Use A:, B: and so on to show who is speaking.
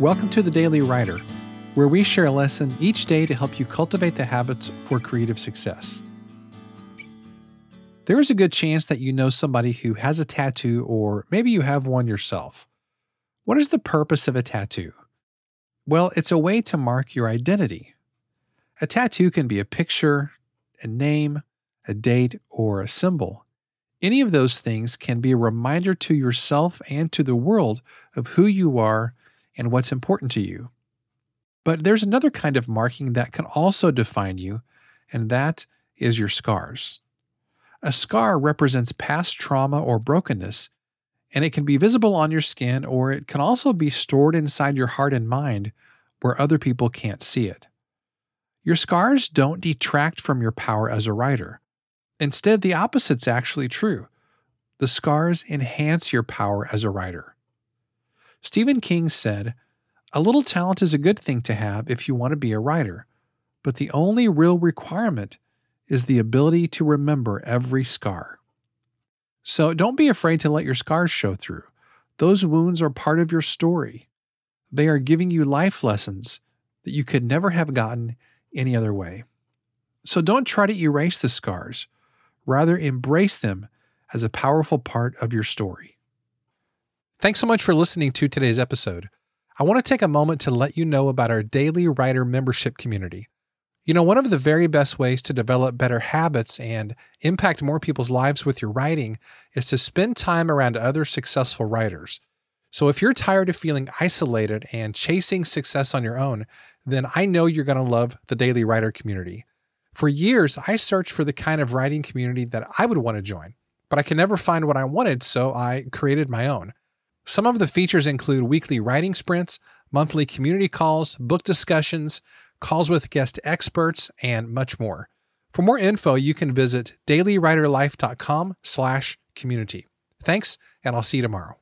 A: Welcome to the Daily Writer, where we share a lesson each day to help you cultivate the habits for creative success. There is a good chance that you know somebody who has a tattoo, or maybe you have one yourself. What is the purpose of a tattoo? Well, it's a way to mark your identity. A tattoo can be a picture, a name, a date, or a symbol. Any of those things can be a reminder to yourself and to the world of who you are and what's important to you. But there's another kind of marking that can also define you, and that is your scars. A scar represents past trauma or brokenness, and it can be visible on your skin or it can also be stored inside your heart and mind where other people can't see it. Your scars don't detract from your power as a writer. Instead, the opposite's actually true. The scars enhance your power as a writer. Stephen King said, A little talent is a good thing to have if you want to be a writer, but the only real requirement is the ability to remember every scar. So don't be afraid to let your scars show through. Those wounds are part of your story. They are giving you life lessons that you could never have gotten any other way. So don't try to erase the scars. Rather, embrace them as a powerful part of your story. Thanks so much for listening to today's episode. I want to take a moment to let you know about our Daily Writer membership community. You know, one of the very best ways to develop better habits and impact more people's lives with your writing is to spend time around other successful writers. So if you're tired of feeling isolated and chasing success on your own, then I know you're going to love the Daily Writer community. For years, I searched for the kind of writing community that I would want to join, but I could never find what I wanted, so I created my own. Some of the features include weekly writing sprints, monthly community calls, book discussions, calls with guest experts, and much more. For more info, you can visit dailywriterlife.com slash community. Thanks, and I'll see you tomorrow.